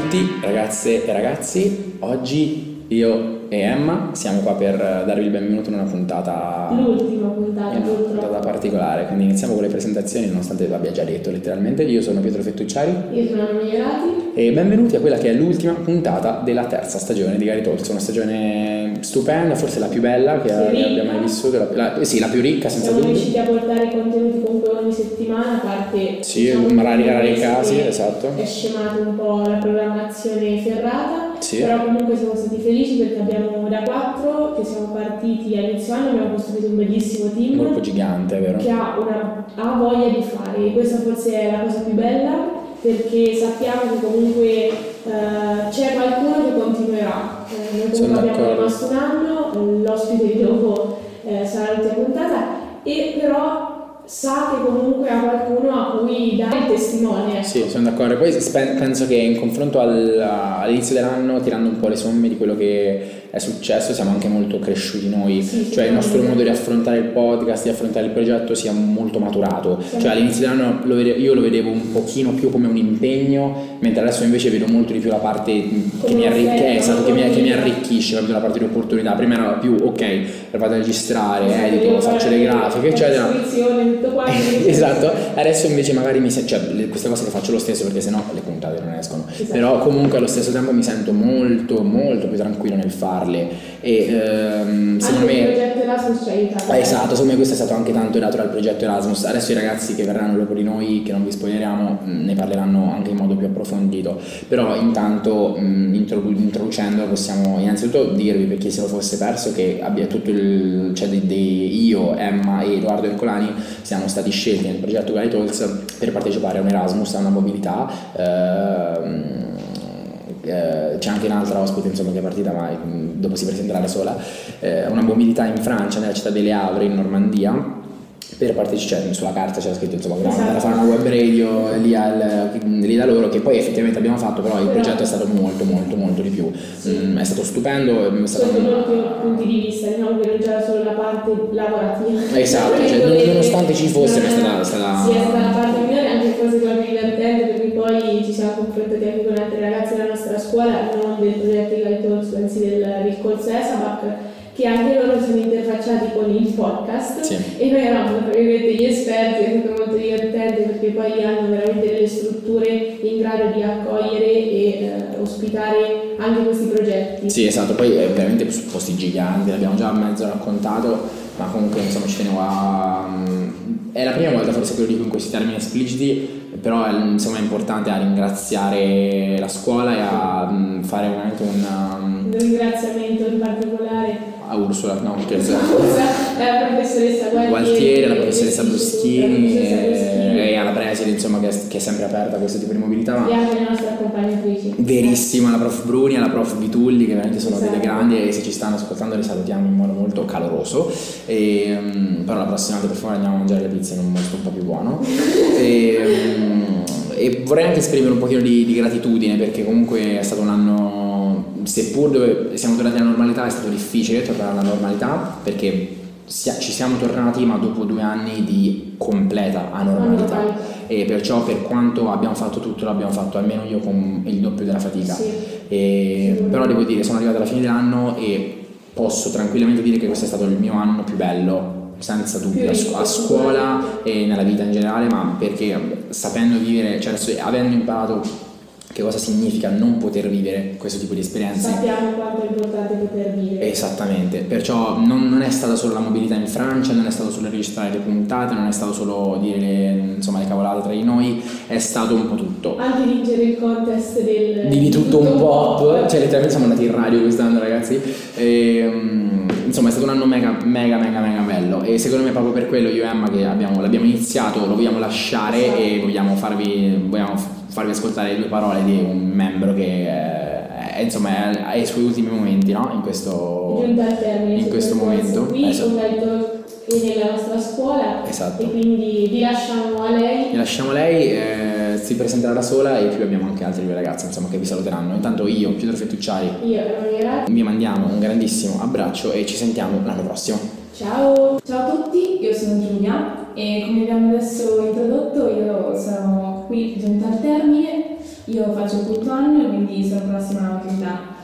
tutti ragazze e ragazzi, oggi io e Emma siamo qua per darvi il benvenuto in una puntata L'ultima puntata, una puntata particolare, quindi iniziamo con le presentazioni nonostante l'abbia già detto letteralmente. Io sono Pietro Fettucciari Io sono Anna Migliorati. e benvenuti a quella che è l'ultima puntata della terza stagione di Gary Talks, una stagione stupenda, forse la più bella che Sì, abbia mai vissuto, la, la- sì, la più ricca senza Siamo dubbio. riusciti a portare contenuti comunque ogni settimana, a parte Sì, diciamo, rari, rari casi, esatto. È scemata un po' la programmazione ferrata, Sì. però comunque siamo stati felici perché abbiamo da quattro che siamo partiti a inizio anno, abbiamo costruito un bellissimo Un gruppo team gigante, vero? che ha, una, ha voglia di fare e questa forse è la cosa più bella perché sappiamo che comunque eh, c'è qualcuno che continuerà. Eh, noi comunque abbiamo rimasto un anno, l'ospite di dopo eh, sarà l'ultima puntata e però sa che comunque ha qualcuno a cui dare il testimone. ecco. Sì, sono d'accordo. Poi penso che in confronto al- all'inizio dell'anno, tirando un po' le somme di quello che è successo, siamo anche molto cresciuti noi. Sì, cioè il nostro modo di affrontare il podcast, di affrontare il progetto sia molto maturato. Sì. Cioè all'inizio dell'anno lo vede- io lo vedevo un pochino più come un impegno, mentre adesso invece vedo molto di più la parte che mi, arricch- eh, esatto, che mi, che mi arricchisce, la parte di opportunità. Prima era più ok, vado a registrare, edito, devo faccio le grafiche, eccetera. esatto, adesso invece magari mi sento, cioè queste cose le faccio lo stesso perché sennò le puntate non escono, Esatto. però comunque allo stesso tempo mi sento molto molto più tranquillo nel farle e ehm, secondo me... progetto Erasmus. Eh, Esatto, secondo me questo è stato anche tanto dato dal progetto Erasmus. Adesso i ragazzi che verranno dopo di noi, che non vi spoileriamo, mh, ne parleranno anche in modo più approfondito. Però intanto mh, introdu- introducendolo possiamo innanzitutto dirvi per chi se lo fosse perso che abbia tutto il cioè dei- dei- io, Emma e Edoardo Ercolani siamo stati scelti nel progetto Guy Talks per partecipare a un Erasmus, a una mobilità. ehm, eh, c'è anche un'altra ospite insomma, che è partita ma mm, dopo si presenterà da sola eh, una mobilità in Francia nella città delle Havre in Normandia per partecipare cioè, sulla carta c'era scritto insomma Esatto. andare a fare una web radio lì, al- lì da loro che poi effettivamente abbiamo fatto però il progetto è stato molto molto molto di più Sì. Mm, è stato stupendo è stato Sotto molti punti di vista, diciamo che non c'era solo la parte lavorativa. Esatto, cioè, Dove- nonostante ci fosse, ma è stata- stata- Sì, è stata la parte migliore, anche forse quella più divertente, perché poi ci siamo confrontati anche con altre ragazze della nostra scuola, non del progetto di Galitox, bensì del, del corso ESABAC, che anche loro sono interfacciati con il podcast Sì. e noi eravamo tra virgolette gli esperti, è stato molto divertente perché poi hanno veramente delle strutture in grado di accogliere e eh, ospitare anche questi progetti. Sì, esatto, poi è veramente su posti giganti, l'abbiamo già mezzo raccontato, ma comunque insomma ci tenevo a... mm, È la prima volta forse che lo dico in questi termini espliciti, però è, insomma è importante a ringraziare la scuola e a mm, fare veramente un... um, Un ringraziamento in particolare a Ursula, no, scherzo. alla professoressa Gualtieri, Gualtieri, alla professoressa alla Bruschini e, alla preside insomma che è, che è sempre aperta a questo tipo di mobilità. ma- e anche le nostre accompagnatrici. Verissima, la prof Bruni e la prof Vitulli che veramente sono Esatto. delle grandi e se ci stanno ascoltando le salutiamo in modo molto caloroso. E, mm, però la prossima volta per favore andiamo a mangiare le pizze in un posto un po' più buono. E, mm, e vorrei anche esprimere un pochino di, di gratitudine perché comunque è stato un anno, seppur dove siamo tornati alla normalità, è stato difficile tornare alla normalità perché ci siamo tornati ma dopo due anni di completa anormalità. E perciò per quanto abbiamo fatto tutto l'abbiamo fatto almeno io con il doppio della fatica. Sì. E- però devo dire sono arrivato alla fine dell'anno e posso tranquillamente dire che questo è stato il mio anno più bello senza dubbio a, scuola e nella vita in generale ma perché sapendo vivere cioè avendo imparato che cosa significa non poter vivere questo tipo di esperienze. Sappiamo quanto è importante poter vivere. Esattamente, perciò non, non è stata solo la mobilità in Francia, non è stato solo registrare le puntate, non è stato solo dire le, insomma, le cavolate tra di noi, è stato un po' tutto. Anche vincere il contest del Di, di tutto un pop, cioè letteralmente siamo andati in radio quest'anno ragazzi, e, mm, insomma è stato un anno mega mega mega mega bello. E secondo me proprio per quello io e Emma che abbiamo, l'abbiamo iniziato lo vogliamo lasciare e vogliamo farvi, vogliamo farvi ascoltare le due parole di un membro che è, è, insomma è ai suoi ultimi momenti no? in questo... in questo momento. qui Esatto. con Galito e nella nostra scuola Esatto. e quindi vi lasciamo a lei Vi lasciamo lei, eh, si presenterà da sola e più abbiamo anche altri due ragazzi insomma, che vi saluteranno. Intanto io, Pietro Fettucciari, io Emanuela vi mandiamo un grandissimo abbraccio e ci sentiamo l'anno prossimo. ciao Ciao a tutti, io sono Giulia e come abbiamo adesso introdotto io sono qui giunta al termine io faccio il quinto anno e quindi sono prossima alla maturità.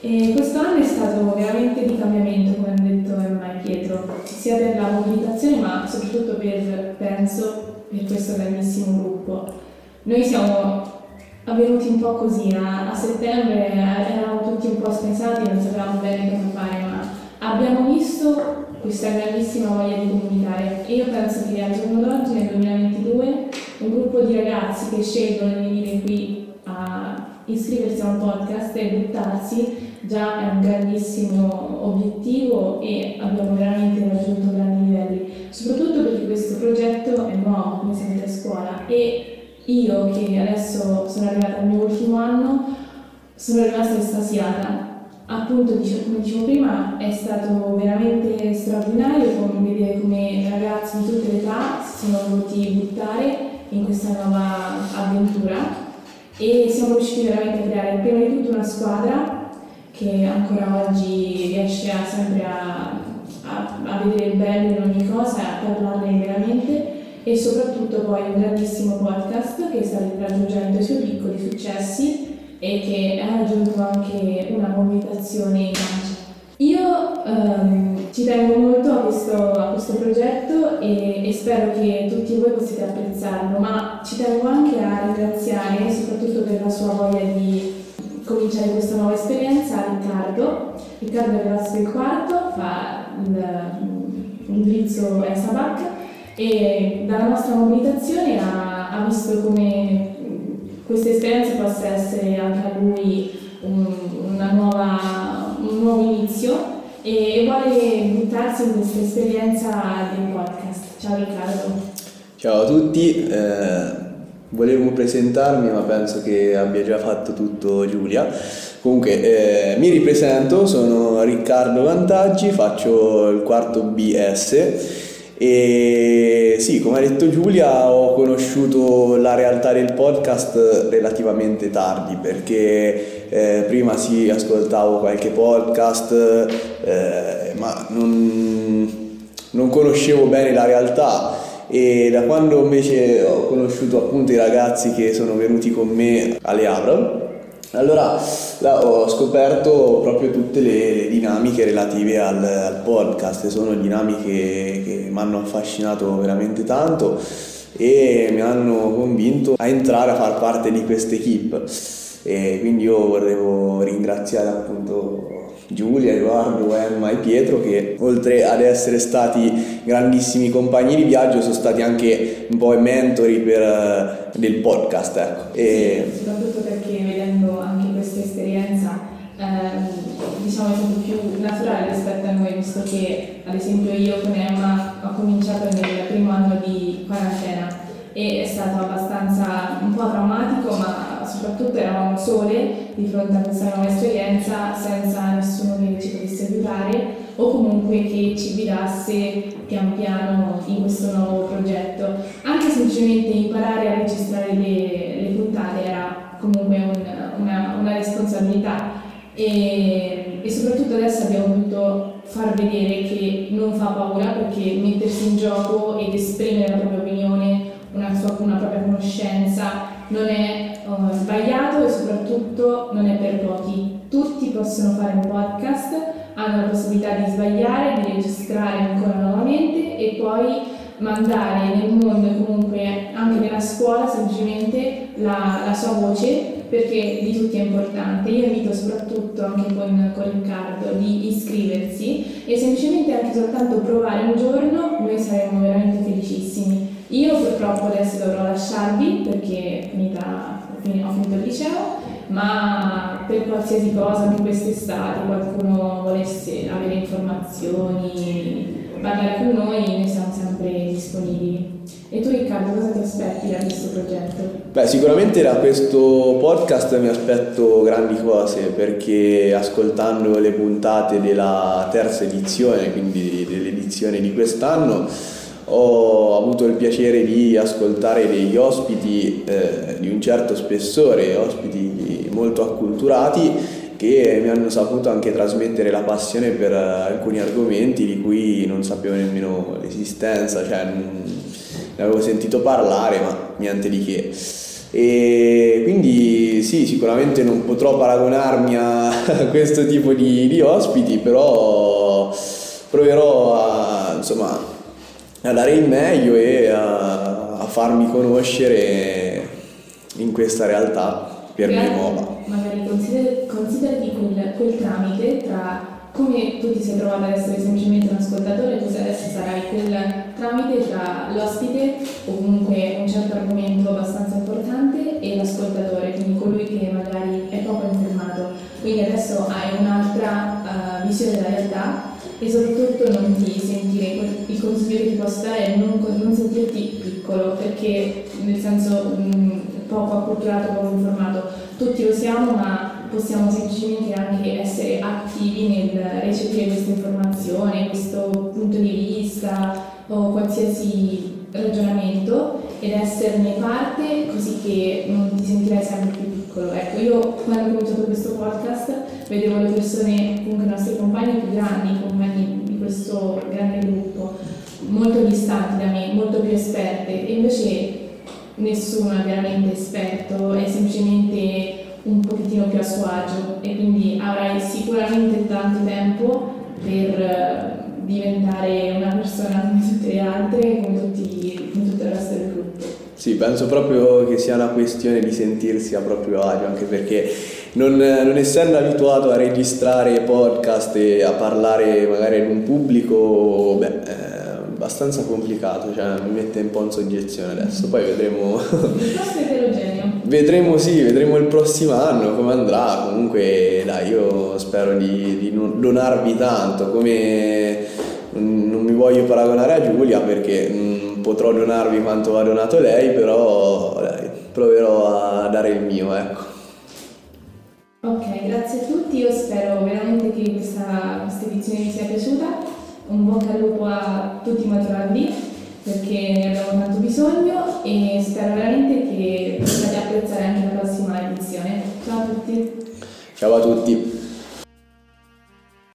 E questo anno è stato veramente di cambiamento, come hanno detto Emma e Pietro, sia per la mobilitazione ma soprattutto per, penso, per questo grandissimo gruppo. Noi siamo avvenuti un po' così, a, a settembre eravamo tutti un po' spensati, non sapevamo bene cosa fare, ma abbiamo visto questa grandissima voglia di comunicare e io penso che al giorno d'oggi, nel 2022, un gruppo di ragazzi che scelgono di venire qui a iscriversi a un podcast e buttarsi. Già è un grandissimo obiettivo e abbiamo veramente raggiunto grandi livelli, soprattutto perché questo progetto è nuovo, come sempre a scuola. E io che adesso sono arrivata al mio ultimo anno sono rimasta estasiata. Appunto, come dicevo prima, è stato veramente straordinario vedere come ragazzi di tutte le età si sono voluti buttare in questa nuova avventura e siamo riusciti veramente a creare prima di tutto una squadra che ancora oggi riesce a sempre a, a, a, vedere il bello in ogni cosa a parlarne veramente e soprattutto poi un grandissimo podcast che sta raggiungendo i suoi piccoli successi e che ha raggiunto anche una mobilitazione in Francia. Io ehm, ci tengo molto a questo, a questo progetto e, e, spero che tutti voi possiate apprezzarlo, ma ci tengo anche a ringraziare soprattutto per la sua voglia di cominciare questa nuova esperienza Riccardo. Riccardo è arrivato del quarto, fa l'indirizzo ESABAC e dalla nostra mobilitazione ha, ha visto come questa esperienza possa essere anche a lui un, nuova, un nuovo inizio e vuole buttarsi in questa esperienza del podcast. Ciao Riccardo. Ciao a tutti. Eh Volevo presentarmi, ma penso che abbia già fatto tutto Giulia. Comunque, eh, mi ripresento, sono Riccardo Vantaggi, faccio il quarto BS e sì, come ha detto Giulia, ho conosciuto la realtà del podcast relativamente tardi perché eh, prima sì, ascoltavo qualche podcast, eh, ma non, non conoscevo bene la realtà. E da quando invece ho conosciuto appunto i ragazzi che sono venuti con me alle Abra allora ho scoperto proprio tutte le, le dinamiche relative al, al, podcast, sono dinamiche che mi hanno affascinato veramente tanto e mi hanno convinto a entrare a far parte di questa equipe e quindi io volevo ringraziare appunto Giulia, Edoardo, Emma e Pietro che oltre ad essere stati grandissimi compagni di viaggio sono stati anche un po' i mentori per, uh, del podcast. Ecco. E... Sì, soprattutto perché vedendo anche questa esperienza ehm, diciamo è stato più naturale rispetto a noi visto che ad esempio io con Emma ho cominciato nel primo anno di quarantena e è stato abbastanza un po' traumatico ma soprattutto eravamo sole di fronte a questa nuova esperienza senza nessuno che ci potesse aiutare o comunque che ci guidasse pian piano in questo nuovo progetto. Anche semplicemente imparare a registrare le, le puntate era comunque un, una, una, responsabilità e, e soprattutto adesso abbiamo voluto far vedere che non fa paura perché mettersi in gioco ed esprimere la propria opinione una, sua, una propria conoscenza, non è uh, sbagliato e soprattutto non è per pochi. Tutti possono fare un podcast, hanno la possibilità di sbagliare, di registrare ancora nuovamente e poi mandare nel mondo e comunque anche nella scuola semplicemente la, la, sua voce perché di tutti è importante. Io invito soprattutto anche con, con Riccardo di iscriversi e semplicemente anche soltanto provare un giorno noi saremo veramente felicissimi. Io purtroppo adesso dovrò lasciarvi perché finita, ho finito il liceo, ma per qualsiasi cosa anche quest'estate qualcuno volesse avere informazioni, parlare con noi, noi siamo sempre disponibili. E tu Riccardo cosa ti aspetti da questo progetto? Beh, sicuramente da questo podcast mi aspetto grandi cose perché ascoltando le puntate della terza edizione, quindi dell'edizione di quest'anno, ho avuto il piacere di ascoltare degli ospiti eh, di un certo spessore, ospiti molto acculturati che mi hanno saputo anche trasmettere la passione per alcuni argomenti di cui non sapevo nemmeno l'esistenza, cioè ne avevo sentito parlare ma niente di che. E quindi sì, sicuramente non potrò paragonarmi a questo tipo di, di ospiti, però proverò a, insomma, a dare il meglio e a, a farmi conoscere in questa realtà per me nuova. Magari consider- considerati quel, quel tramite tra come tu ti sei trovato ad essere semplicemente un ascoltatore, tu adesso sarai quel tramite tra l'ospite o comunque un certo argomento abbastanza importante e l'ascoltatore, quindi colui che magari è poco informato. Quindi adesso hai un'altra uh, visione della realtà e soprattutto non ti il consiglio che ti posso dare è non, non sentirti piccolo, perché nel senso mh, poco acculturato, poco informato, tutti lo siamo, ma possiamo semplicemente anche essere attivi nel recepire questa informazione, questo punto di vista o qualsiasi ragionamento ed esserne parte così che non ti sentirai sempre più piccolo. Ecco, io quando ho cominciato questo podcast vedevo le persone, comunque i nostri compagni più grandi, compagni questo grande gruppo, molto distanti da me, molto più esperte e invece nessuno è veramente esperto, è semplicemente un pochettino più a suo agio e quindi avrai sicuramente tanto tempo per eh, diventare una persona come tutte le altre, come, tutti, come tutto il resto del gruppo. Sì, penso proprio che sia una questione di sentirsi a proprio agio, anche perché non, non, essendo abituato a registrare podcast e a parlare magari in un pubblico, beh, è abbastanza complicato, cioè mi mette un po' in soggezione adesso, poi vedremo... Vedremo sì, vedremo il prossimo anno come andrà, comunque dai, io spero di, di donarvi tanto, come non mi voglio paragonare a Giulia perché non potrò donarvi quanto ha donato lei, però dai, proverò a dare il mio, ecco. Grazie a tutti, io spero veramente che questa, questa edizione vi sia piaciuta un bocca al lupo a tutti i maturandi perché ne abbiamo tanto bisogno e spero veramente che possiate apprezzare anche la prossima edizione. Ciao a tutti! Ciao a tutti!